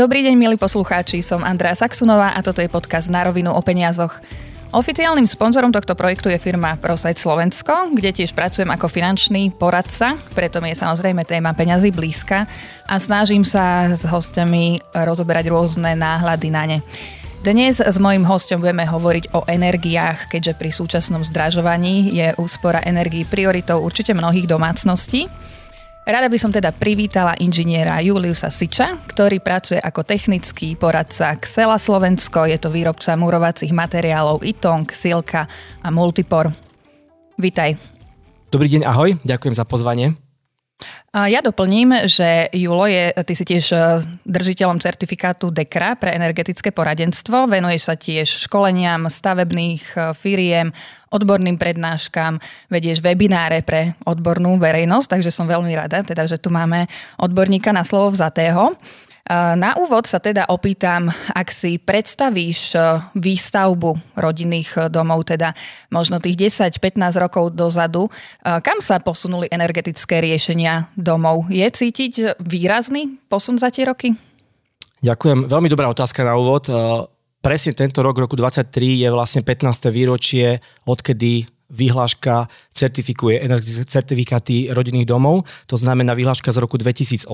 Dobrý deň, milí poslucháči, som Andrea Saxunová a toto je podcast Na rovinu o peniazoch. Oficiálnym sponzorom tohto projektu je firma ProSite Slovensko, kde tiež pracujem ako finančný poradca, preto mi je samozrejme téma peňazí blízka a snažím sa s hostiami rozoberať rôzne náhľady na ne. Dnes s mojím hostom budeme hovoriť o energiách, keďže pri súčasnom zdražovaní je úspora energií prioritou určite mnohých domácností. Rada by som teda privítala inžiniera Juliusa Siča, ktorý pracuje ako technický poradca Xela Slovensko. Je to výrobca murovacích materiálov Itong, Silka a Multipor. Vítaj. Dobrý deň, ahoj, ďakujem za pozvanie. Ja doplním, že Julo, je, ty si tiež e, držiteľom certifikátu DEKRA pre energetické poradenstvo. Venuješ sa tiež školeniam stavebných e, firiem, odborným prednáškam, vedieš webináre pre odbornú verejnosť, takže som veľmi rada, teda, že tu máme odborníka na slovo vzatého. Na úvod sa teda opýtam, ak si predstavíš e, výstavbu rodinných e, domov, teda možno tých 10-15 rokov dozadu, e, kam sa posunuli energetické riešenia domov? Je cítiť výrazný posun za tie roky? Ďakujem. Veľmi dobrá otázka na úvod. Presne tento rok, roku 2023, je vlastne 15. výročie, odkedy vyhláška certifikuje energetické certifikáty rodinných domov. To znamená vyhláška z roku 2008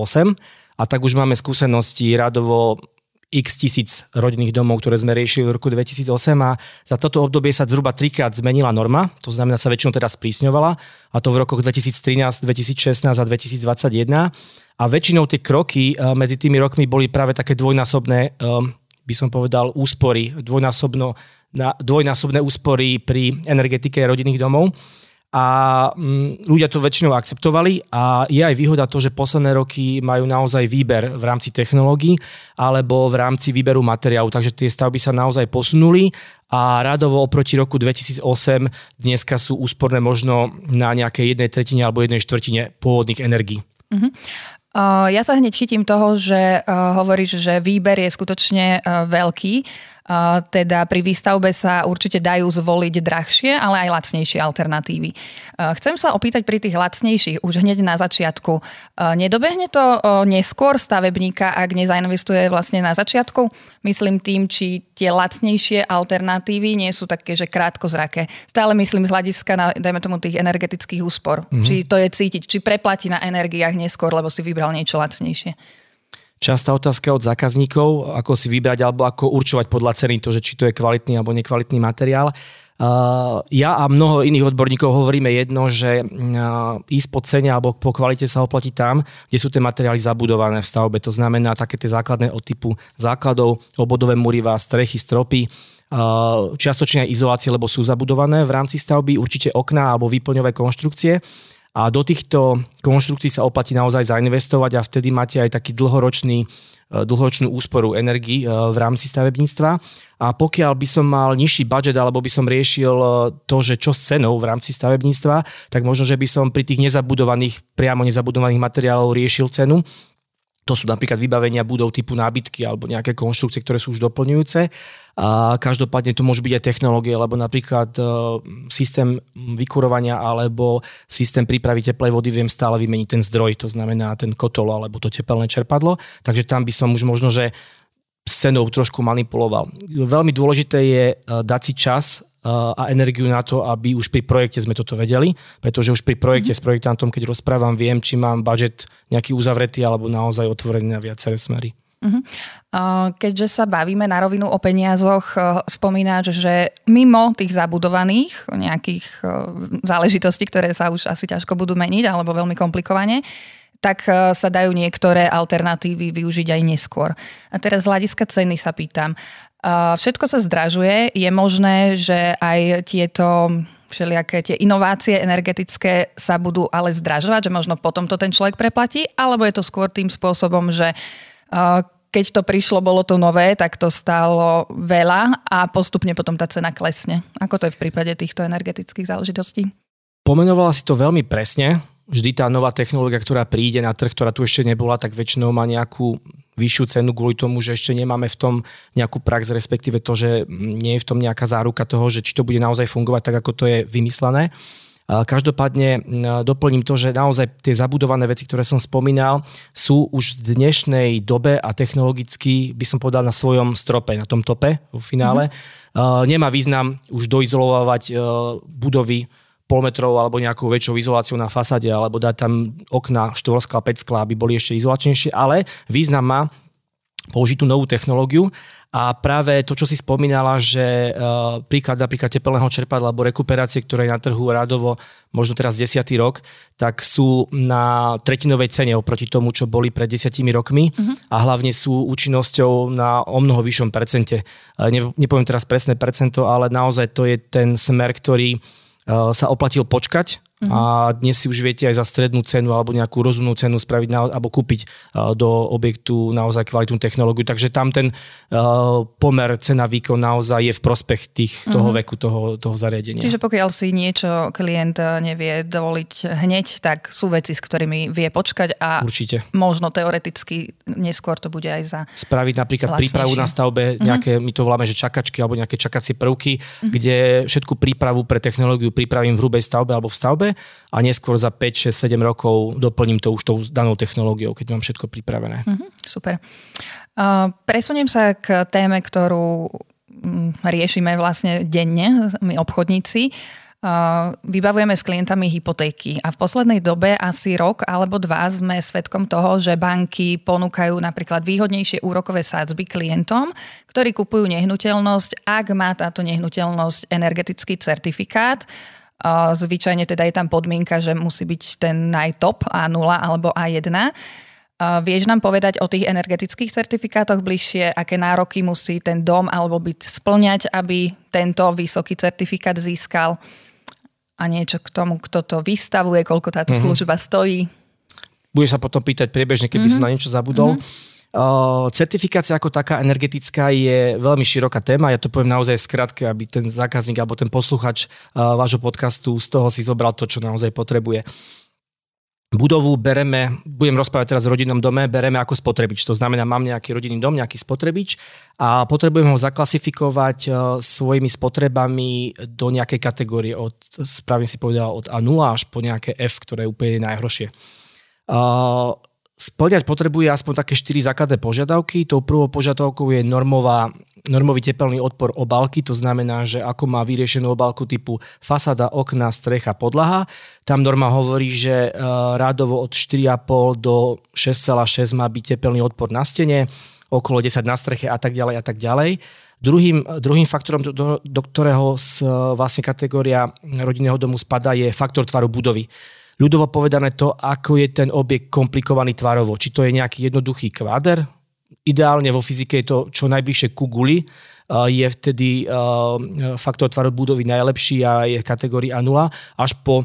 a tak už máme skúsenosti radovo x tisíc rodinných domov, ktoré sme riešili v roku 2008 a za toto obdobie sa zhruba trikrát zmenila norma, to znamená sa väčšinou teda sprísňovala a to v rokoch 2013, 2016 a 2021 a väčšinou tie kroky eh, medzi tými rokmi boli práve také dvojnásobné, eh, by som povedal, úspory, dvojnásobno, dvojnásobné úspory pri energetike rodinných domov a mm, ľudia to väčšinou akceptovali a je aj výhoda to, že posledné roky majú naozaj výber v rámci technológií alebo v rámci výberu materiálu, takže tie stavby sa naozaj posunuli a radovo oproti roku 2008 dneska sú úsporné možno na nejakej jednej tretine alebo jednej štvrtine pôvodných energií. Uh-huh. Ja sa hneď chytím toho, že hovoríš, že výber je skutočne veľký teda pri výstavbe sa určite dajú zvoliť drahšie, ale aj lacnejšie alternatívy. Chcem sa opýtať pri tých lacnejších už hneď na začiatku. Nedobehne to neskôr stavebníka, ak nezainvestuje vlastne na začiatku? Myslím tým, či tie lacnejšie alternatívy nie sú také, že krátko zrake. Stále myslím z hľadiska na, dajme tomu, tých energetických úspor. Mm-hmm. Či to je cítiť, či preplatí na energiách neskôr, lebo si vybral niečo lacnejšie. Častá otázka od zákazníkov, ako si vybrať alebo ako určovať podľa ceny to, že či to je kvalitný alebo nekvalitný materiál. Uh, ja a mnoho iných odborníkov hovoríme jedno, že uh, ísť po cene alebo po kvalite sa oplatí tam, kde sú tie materiály zabudované v stavbe. To znamená také tie základné od typu základov, obodové murivá, strechy, stropy, uh, čiastočne aj izolácie, lebo sú zabudované v rámci stavby, určite okná alebo výplňové konštrukcie. A do týchto konštrukcií sa oplatí naozaj zainvestovať a vtedy máte aj taký dlhoročný e, dlhoročnú úsporu energii e, v rámci stavebníctva. A pokiaľ by som mal nižší budget alebo by som riešil e, to, že čo s cenou v rámci stavebníctva, tak možno, že by som pri tých nezabudovaných, priamo nezabudovaných materiálov riešil cenu to sú napríklad vybavenia budov typu nábytky alebo nejaké konštrukcie, ktoré sú už doplňujúce. A každopádne to môžu byť aj technológie, alebo napríklad e, systém vykurovania alebo systém prípravy teplej vody viem stále vymeniť ten zdroj, to znamená ten kotol alebo to tepelné čerpadlo. Takže tam by som už možno, že s cenou trošku manipuloval. Veľmi dôležité je e, dať si čas a energiu na to, aby už pri projekte sme toto vedeli, pretože už pri projekte mm-hmm. s projektantom, keď rozprávam, viem, či mám budget nejaký uzavretý alebo naozaj otvorený na viaceré smery. Uh-huh. Keďže sa bavíme na rovinu o peniazoch, e, spomínaš, že mimo tých zabudovaných nejakých e, záležitostí, ktoré sa už asi ťažko budú meniť alebo veľmi komplikovane, tak e, sa dajú niektoré alternatívy využiť aj neskôr. A teraz z hľadiska ceny sa pýtam. Všetko sa zdražuje. Je možné, že aj tieto všelijaké tie inovácie energetické sa budú ale zdražovať, že možno potom to ten človek preplatí, alebo je to skôr tým spôsobom, že keď to prišlo, bolo to nové, tak to stálo veľa a postupne potom tá cena klesne. Ako to je v prípade týchto energetických záležitostí? Pomenovala si to veľmi presne. Vždy tá nová technológia, ktorá príde na trh, ktorá tu ešte nebola, tak väčšinou má nejakú vyššiu cenu kvôli tomu, že ešte nemáme v tom nejakú prax, respektíve to, že nie je v tom nejaká záruka toho, že či to bude naozaj fungovať tak, ako to je vymyslené. Každopádne doplním to, že naozaj tie zabudované veci, ktoré som spomínal, sú už v dnešnej dobe a technologicky, by som povedal, na svojom strope, na tom tope v finále. Mm-hmm. Nemá význam už doizolovať budovy pol metrov alebo nejakou väčšou izoláciou na fasade alebo dať tam okna štvorskla, peckla, aby boli ešte izolačnejšie, ale význam má použiť tú novú technológiu a práve to, čo si spomínala, že uh, príklad napríklad tepelného čerpadla alebo rekuperácie, ktoré je na trhu rádovo možno teraz desiatý rok, tak sú na tretinovej cene oproti tomu, čo boli pred desiatimi rokmi uh-huh. a hlavne sú účinnosťou na o mnoho vyššom percente. Ne, nepoviem teraz presné percento, ale naozaj to je ten smer, ktorý uh, sa oplatil počkať Uh-huh. A dnes si už viete aj za strednú cenu alebo nejakú rozumnú cenu spraviť na, alebo kúpiť uh, do objektu naozaj kvalitnú technológiu. Takže tam ten uh, pomer cena výkon naozaj je v prospech tých, uh-huh. toho veku, toho, toho zariadenia. Čiže pokiaľ si niečo klient uh, nevie dovoliť hneď, tak sú veci, s ktorými vie počkať a Určite. možno teoreticky neskôr to bude aj za Spraviť napríklad lacnejšie. prípravu na stavbe, mhm. nejaké, uh-huh. my to voláme, že čakačky alebo nejaké čakacie prvky, uh-huh. kde všetku prípravu pre technológiu pripravím v hrubej stavbe alebo v stavbe stavbe a neskôr za 5, 6, 7 rokov doplním to už tou danou technológiou, keď mám všetko pripravené. Uh-huh, super. Uh, presuniem sa k téme, ktorú um, riešime vlastne denne, my obchodníci. Vybavujeme s klientami hypotéky a v poslednej dobe asi rok alebo dva sme svedkom toho, že banky ponúkajú napríklad výhodnejšie úrokové sádzby klientom, ktorí kupujú nehnuteľnosť, ak má táto nehnuteľnosť energetický certifikát. Zvyčajne teda je tam podmienka, že musí byť ten najtop A0 alebo A1. Vieš nám povedať o tých energetických certifikátoch bližšie, aké nároky musí ten dom alebo byť splňať, aby tento vysoký certifikát získal a niečo k tomu, kto to vystavuje, koľko táto mm-hmm. služba stojí. Budeš sa potom pýtať priebežne, keby mm-hmm. som na niečo zabudol. Mm-hmm. Certifikácia ako taká energetická je veľmi široká téma. Ja to poviem naozaj skrátke, aby ten zákazník alebo ten posluchač vášho podcastu z toho si zobral to, čo naozaj potrebuje. Budovu bereme, budem rozprávať teraz o rodinnom dome, bereme ako spotrebič. To znamená, mám nejaký rodinný dom, nejaký spotrebič a potrebujem ho zaklasifikovať svojimi spotrebami do nejakej kategórie od, správne si povedal, od A0 až po nejaké F, ktoré je úplne najhoršie. Splňať potrebuje aspoň také 4 základné požiadavky. Tou prvou požiadavkou je normová, normový tepelný odpor obálky, to znamená, že ako má vyriešenú obálku typu fasáda, okna, strecha, podlaha. Tam norma hovorí, že e, rádovo od 4,5 do 6,6 má byť tepelný odpor na stene, okolo 10 na streche a tak ďalej a tak ďalej. Druhým, druhým faktorom, do, do ktorého z, vlastne kategória rodinného domu spada, je faktor tvaru budovy ľudovo povedané to, ako je ten objekt komplikovaný tvarovo. Či to je nejaký jednoduchý kváder, ideálne vo fyzike je to čo najbližšie ku guli, je vtedy faktor tvaru budovy najlepší a je kategória 0, až po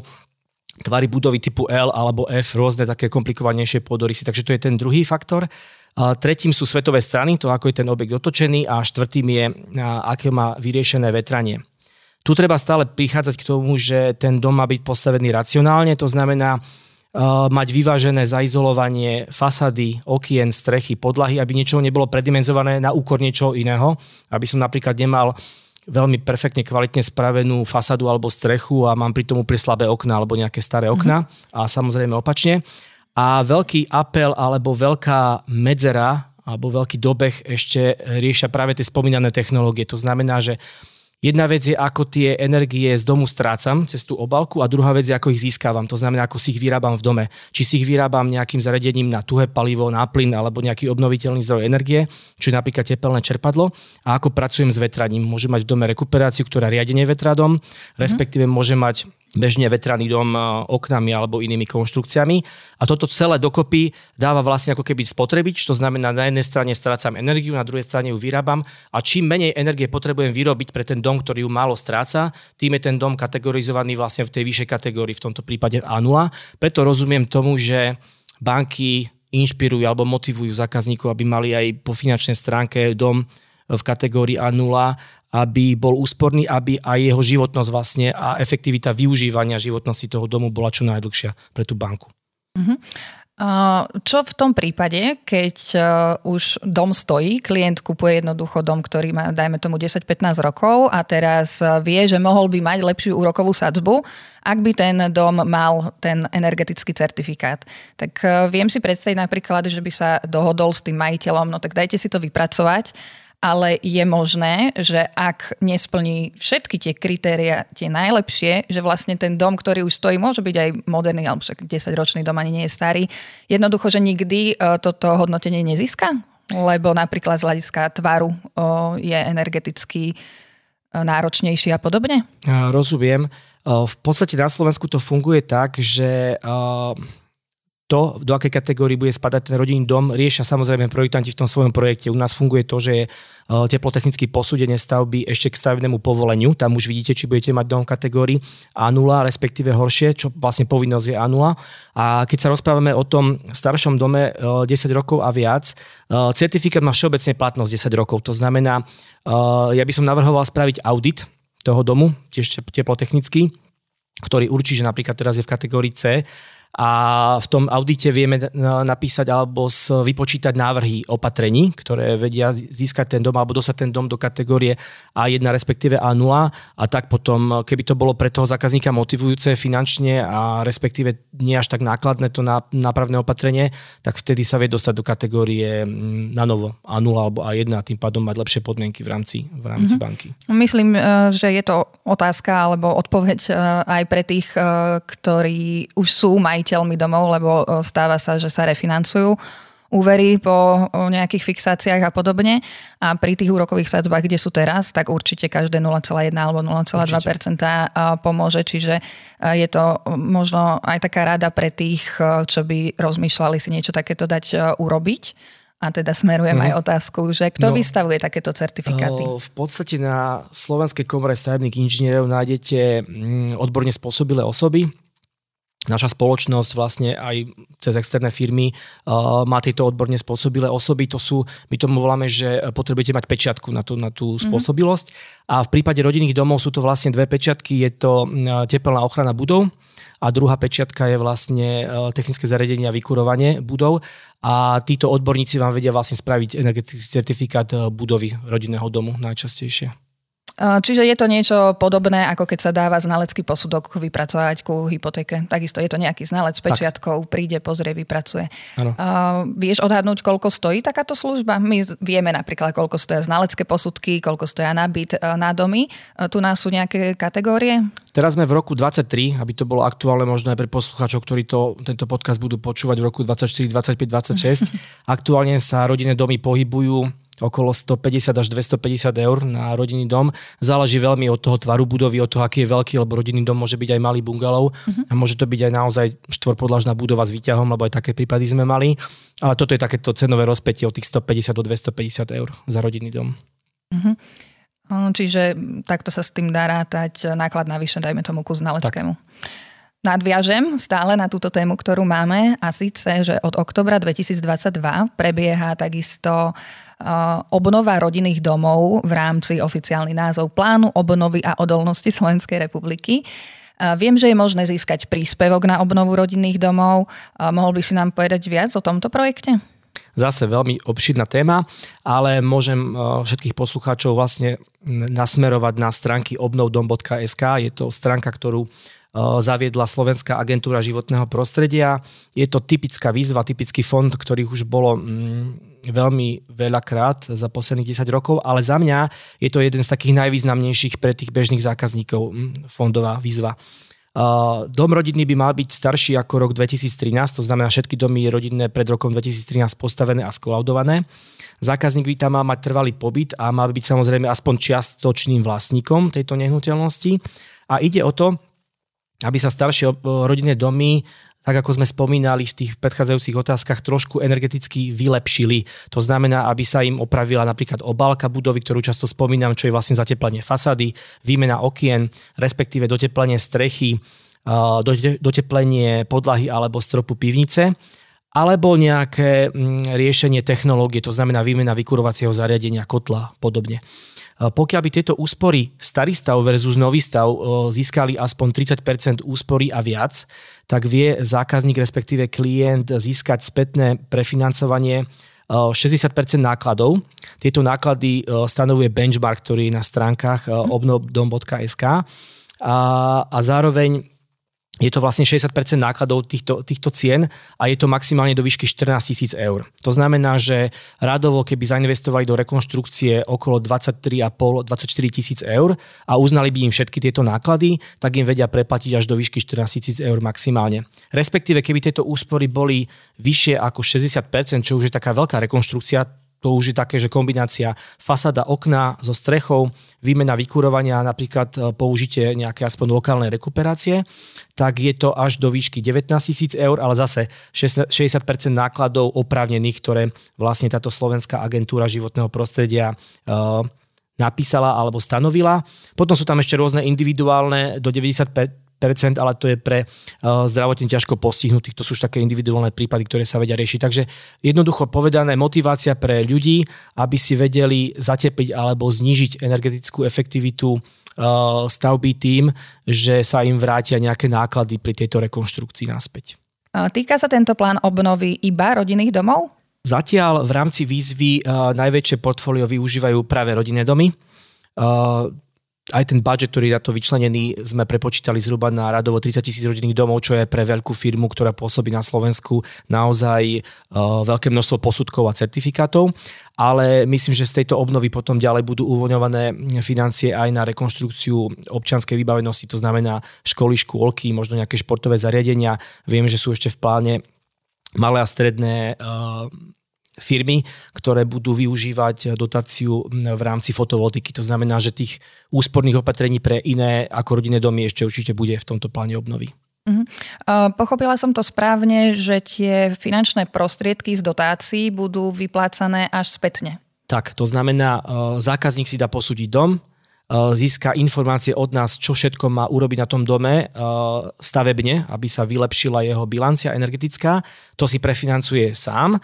tvary budovy typu L alebo F, rôzne také komplikovanejšie podorysy. Takže to je ten druhý faktor. Tretím sú svetové strany, to ako je ten objekt otočený a štvrtým je, aké má vyriešené vetranie. Tu treba stále prichádzať k tomu, že ten dom má byť postavený racionálne, to znamená uh, mať vyvážené zaizolovanie fasády, okien, strechy, podlahy, aby niečo nebolo predimenzované na úkor niečoho iného. Aby som napríklad nemal veľmi perfektne, kvalitne spravenú fasádu alebo strechu a mám pri tom úplne slabé okna alebo nejaké staré okna mm-hmm. a samozrejme opačne. A veľký apel alebo veľká medzera alebo veľký dobeh ešte riešia práve tie spomínané technológie. To znamená, že Jedna vec je, ako tie energie z domu strácam cez tú obalku a druhá vec je, ako ich získavam. To znamená, ako si ich vyrábam v dome. Či si ich vyrábam nejakým zariadením na tuhé palivo, na plyn alebo nejaký obnoviteľný zdroj energie, čo je napríklad tepelné čerpadlo a ako pracujem s vetraním. Môžem mať v dome rekuperáciu, ktorá riadenie vetradom, respektíve môžem mať bežne vetraný dom e, oknami alebo inými konštrukciami. A toto celé dokopy dáva vlastne ako keby spotrebič, to znamená na jednej strane strácam energiu, na druhej strane ju vyrábam a čím menej energie potrebujem vyrobiť pre ten dom, ktorý ju málo stráca, tým je ten dom kategorizovaný vlastne v tej vyššej kategórii, v tomto prípade A0. Preto rozumiem tomu, že banky inšpirujú alebo motivujú zákazníkov, aby mali aj po finančnej stránke dom v kategórii A0 aby bol úsporný, aby aj jeho životnosť vlastne a efektivita využívania životnosti toho domu bola čo najdlhšia pre tú banku. Uh-huh. Čo v tom prípade, keď už dom stojí, klient kupuje jednoducho dom, ktorý má, dajme tomu, 10-15 rokov a teraz vie, že mohol by mať lepšiu úrokovú sadzbu, ak by ten dom mal ten energetický certifikát. Tak viem si predstaviť napríklad, že by sa dohodol s tým majiteľom, no tak dajte si to vypracovať ale je možné, že ak nesplní všetky tie kritéria, tie najlepšie, že vlastne ten dom, ktorý už stojí, môže byť aj moderný, alebo však 10-ročný dom ani nie je starý, jednoducho, že nikdy e, toto hodnotenie nezíska? Lebo napríklad z hľadiska tvaru je energeticky e, náročnejší a podobne? Rozumiem. V podstate na Slovensku to funguje tak, že to, do akej kategórii bude spadať ten rodinný dom, riešia samozrejme projektanti v tom svojom projekte. U nás funguje to, že je teplotechnické posúdenie stavby ešte k stavebnému povoleniu. Tam už vidíte, či budete mať dom v kategórii A0, respektíve horšie, čo vlastne povinnosť je A0. A keď sa rozprávame o tom staršom dome 10 rokov a viac, certifikát má všeobecne platnosť 10 rokov. To znamená, ja by som navrhoval spraviť audit toho domu, tiež teplotechnický, ktorý určí, že napríklad teraz je v kategórii C a v tom audite vieme napísať alebo vypočítať návrhy opatrení, ktoré vedia získať ten dom alebo dostať ten dom do kategórie A1 respektíve A0 a tak potom, keby to bolo pre toho zákazníka motivujúce finančne a respektíve nie až tak nákladné to nápravné opatrenie, tak vtedy sa vie dostať do kategórie na novo A0 alebo A1 a tým pádom mať lepšie podmienky v rámci, v rámci mm-hmm. banky. Myslím, e, že je to otázka alebo odpoveď e, aj pre tých, e, ktorí už sú maj majiteľmi domov, lebo stáva sa, že sa refinancujú úvery po nejakých fixáciách a podobne. A pri tých úrokových sadzbách, kde sú teraz, tak určite každé 0,1 alebo 0,2% pomôže. Čiže je to možno aj taká rada pre tých, čo by rozmýšľali si niečo takéto dať urobiť. A teda smerujem mm. aj otázku, že kto no, vystavuje takéto certifikáty? V podstate na Slovenskej komore stavebných inžinierov nájdete mm, odborne spôsobilé osoby, naša spoločnosť vlastne aj cez externé firmy uh, má tieto odborne spôsobilé osoby. To sú, my tomu voláme, že potrebujete mať pečiatku na tú, na tú mm-hmm. spôsobilosť. A v prípade rodinných domov sú to vlastne dve pečiatky. Je to teplná ochrana budov a druhá pečiatka je vlastne uh, technické zariadenie a vykurovanie budov. A títo odborníci vám vedia vlastne spraviť energetický certifikát uh, budovy rodinného domu najčastejšie. Čiže je to niečo podobné, ako keď sa dáva znalecký posudok vypracovať ku hypotéke. Takisto je to nejaký znalec s pečiatkou, príde, pozrie, vypracuje. Uh, vieš odhadnúť, koľko stojí takáto služba? My vieme napríklad, koľko stoja znalecké posudky, koľko stoja na byt, na domy. Uh, tu nás sú nejaké kategórie? Teraz sme v roku 23, aby to bolo aktuálne možno aj pre poslucháčov, ktorí to, tento podcast budú počúvať v roku 24, 25, 26. Aktuálne sa rodinné domy pohybujú okolo 150 až 250 eur na rodinný dom. Záleží veľmi od toho tvaru budovy, od toho, aký je veľký, lebo rodinný dom môže byť aj malý bungalov uh-huh. a môže to byť aj naozaj štvorpodlažná budova s výťahom, lebo aj také prípady sme mali. Ale toto je takéto cenové rozpätie od tých 150 do 250 eur za rodinný dom. Uh-huh. Čiže takto sa s tým dá rátať náklad navyše, dajme tomu ku znaleckému. Tak. Nadviažem stále na túto tému, ktorú máme a síce, že od oktobra 2022 prebieha takisto obnova rodinných domov v rámci oficiálny názov Plánu obnovy a odolnosti Slovenskej republiky. Viem, že je možné získať príspevok na obnovu rodinných domov. Mohol by si nám povedať viac o tomto projekte? Zase veľmi obšidná téma, ale môžem všetkých poslucháčov vlastne nasmerovať na stránky obnovdom.sk. Je to stránka, ktorú zaviedla Slovenská agentúra životného prostredia. Je to typická výzva, typický fond, ktorých už bolo mm, veľmi veľakrát za posledných 10 rokov, ale za mňa je to jeden z takých najvýznamnejších pre tých bežných zákazníkov mm, fondová výzva. Dom rodinný by mal byť starší ako rok 2013, to znamená všetky domy rodinné pred rokom 2013 postavené a skolaudované. Zákazník by tam mal mať trvalý pobyt a mal byť samozrejme aspoň čiastočným vlastníkom tejto nehnuteľnosti. A ide o to, aby sa staršie rodinné domy tak ako sme spomínali v tých predchádzajúcich otázkach, trošku energeticky vylepšili. To znamená, aby sa im opravila napríklad obálka budovy, ktorú často spomínam, čo je vlastne zateplenie fasády, výmena okien, respektíve doteplenie strechy, doteplenie podlahy alebo stropu pivnice. Alebo nejaké mm, riešenie technológie, to znamená výmena vykurovacieho zariadenia, kotla a podobne. Pokiaľ by tieto úspory starý stav versus nový stav získali aspoň 30% úspory a viac, tak vie zákazník, respektíve klient získať spätné prefinancovanie 60% nákladov. Tieto náklady stanovuje benchmark, ktorý je na stránkach obnobdom.sk a, a zároveň je to vlastne 60% nákladov týchto, týchto cien a je to maximálne do výšky 14 tisíc eur. To znamená, že radovo, keby zainvestovali do rekonštrukcie okolo 23,5-24 tisíc eur a uznali by im všetky tieto náklady, tak im vedia preplatiť až do výšky 14 tisíc eur maximálne. Respektíve, keby tieto úspory boli vyššie ako 60%, čo už je taká veľká rekonštrukcia, to už je také, že kombinácia fasáda okna so strechou, výmena vykurovania, napríklad e, použitie nejaké aspoň lokálnej rekuperácie, tak je to až do výšky 19 tisíc eur, ale zase 60% nákladov oprávnených, ktoré vlastne táto slovenská agentúra životného prostredia uh, napísala alebo stanovila. Potom sú tam ešte rôzne individuálne do 95% ale to je pre uh, zdravotne ťažko postihnutých. To sú už také individuálne prípady, ktoré sa vedia riešiť. Takže jednoducho povedané, motivácia pre ľudí, aby si vedeli zatepiť alebo znížiť energetickú efektivitu stavby tým, že sa im vrátia nejaké náklady pri tejto rekonštrukcii naspäť. Týka sa tento plán obnovy iba rodinných domov? Zatiaľ v rámci výzvy uh, najväčšie portfólio využívajú práve rodinné domy. Aj ten budget, ktorý je na to vyčlenený, sme prepočítali zhruba na radovo 30 tisíc rodinných domov, čo je pre veľkú firmu, ktorá pôsobí na Slovensku, naozaj uh, veľké množstvo posudkov a certifikátov. Ale myslím, že z tejto obnovy potom ďalej budú uvoľňované financie aj na rekonštrukciu občianskej vybavenosti, to znamená školy, škôlky, možno nejaké športové zariadenia. Viem, že sú ešte v pláne malé a stredné uh, firmy, ktoré budú využívať dotáciu v rámci fotovoltiky. To znamená, že tých úsporných opatrení pre iné ako rodinné domy ešte určite bude v tomto pláne obnovy. Uh-huh. Pochopila som to správne, že tie finančné prostriedky z dotácií budú vyplácané až spätne. Tak, to znamená, zákazník si dá posúdiť dom, získa informácie od nás, čo všetko má urobiť na tom dome stavebne, aby sa vylepšila jeho bilancia energetická. To si prefinancuje sám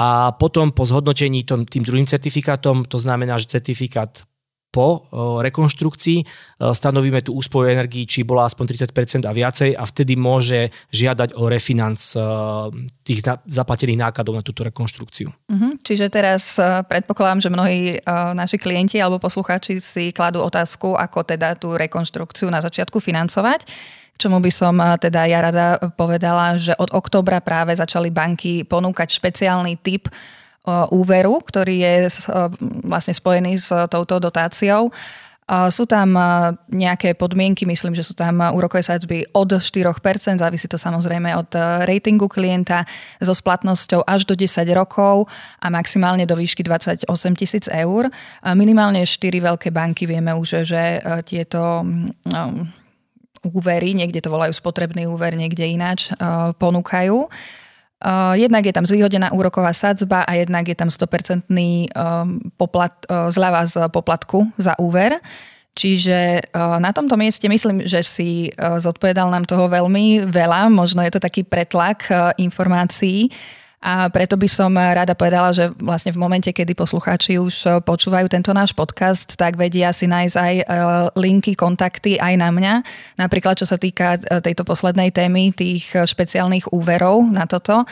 a potom po zhodnotení tým, tým druhým certifikátom, to znamená, že certifikát po rekonštrukcii stanovíme tú úsporu energii, či bola aspoň 30% a viacej a vtedy môže žiadať o refinanc tých zaplatených nákladov na túto rekonštrukciu. Uh-huh. Čiže teraz predpokladám, že mnohí naši klienti alebo poslucháči si kladú otázku, ako teda tú rekonštrukciu na začiatku financovať čomu by som teda ja rada povedala, že od oktobra práve začali banky ponúkať špeciálny typ úveru, ktorý je vlastne spojený s touto dotáciou. Sú tam nejaké podmienky, myslím, že sú tam úrokové sadzby od 4%, závisí to samozrejme od ratingu klienta, so splatnosťou až do 10 rokov a maximálne do výšky 28 tisíc eur. Minimálne 4 veľké banky vieme už, že tieto úvery, niekde to volajú spotrebný úver, niekde ináč, uh, ponúkajú. Uh, jednak je tam zvýhodená úroková sadzba a jednak je tam 100% um, poplat, zľava z poplatku za úver. Čiže na tomto mieste myslím, že si zodpovedal nám toho veľmi veľa. Možno je to taký pretlak informácií. A preto by som rada povedala, že vlastne v momente, kedy poslucháči už eh, počúvajú tento náš podcast, tak vedia si nájsť aj eh, linky, kontakty aj na mňa. Napríklad, čo sa týka eh, tejto poslednej témy, tých špeciálnych úverov na toto,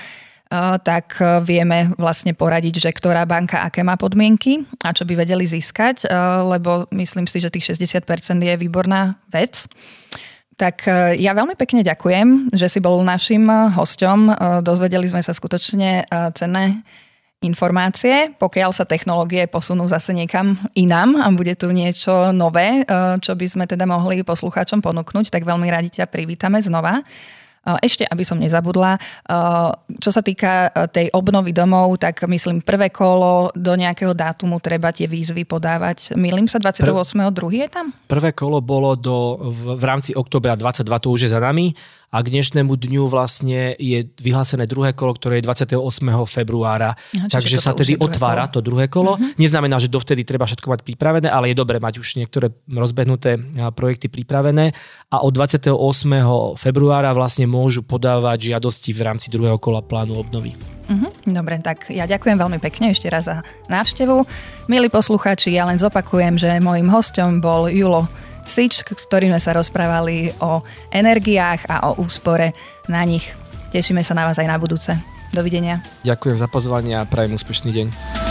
tak vieme vlastne poradiť, že ktorá banka aké má podmienky a čo by vedeli získať, lebo myslím si, že tých 60% je výborná vec. Tak e, ja veľmi pekne ďakujem, že si bol našim e, hosťom. E, dozvedeli sme sa skutočne cenné informácie, pokiaľ sa technológie posunú zase niekam inám a bude tu niečo nové, čo by sme teda mohli poslucháčom ponúknuť, tak veľmi radi ťa privítame znova. Ešte, aby som nezabudla, čo sa týka tej obnovy domov, tak myslím, prvé kolo do nejakého dátumu treba tie výzvy podávať. Milím sa, 28.2. je tam? Prvé kolo bolo do, v, v rámci oktobra 22, to už je za nami a k dnešnému dňu vlastne je vyhlásené druhé kolo, ktoré je 28. februára. Aha, Takže sa tedy otvára kolo. to druhé kolo. Uh-huh. Neznamená, že dovtedy treba všetko mať pripravené, ale je dobré mať už niektoré rozbehnuté projekty pripravené a od 28. februára vlastne môžu podávať žiadosti v rámci druhého kola plánu obnovy. Uh-huh. Dobre, tak ja ďakujem veľmi pekne ešte raz za návštevu. Milí poslucháči, ja len zopakujem, že môjim hostom bol Julo Sič, ktorým sme sa rozprávali o energiách a o úspore na nich. Tešíme sa na vás aj na budúce. Dovidenia. Ďakujem za pozvanie a prajem úspešný deň.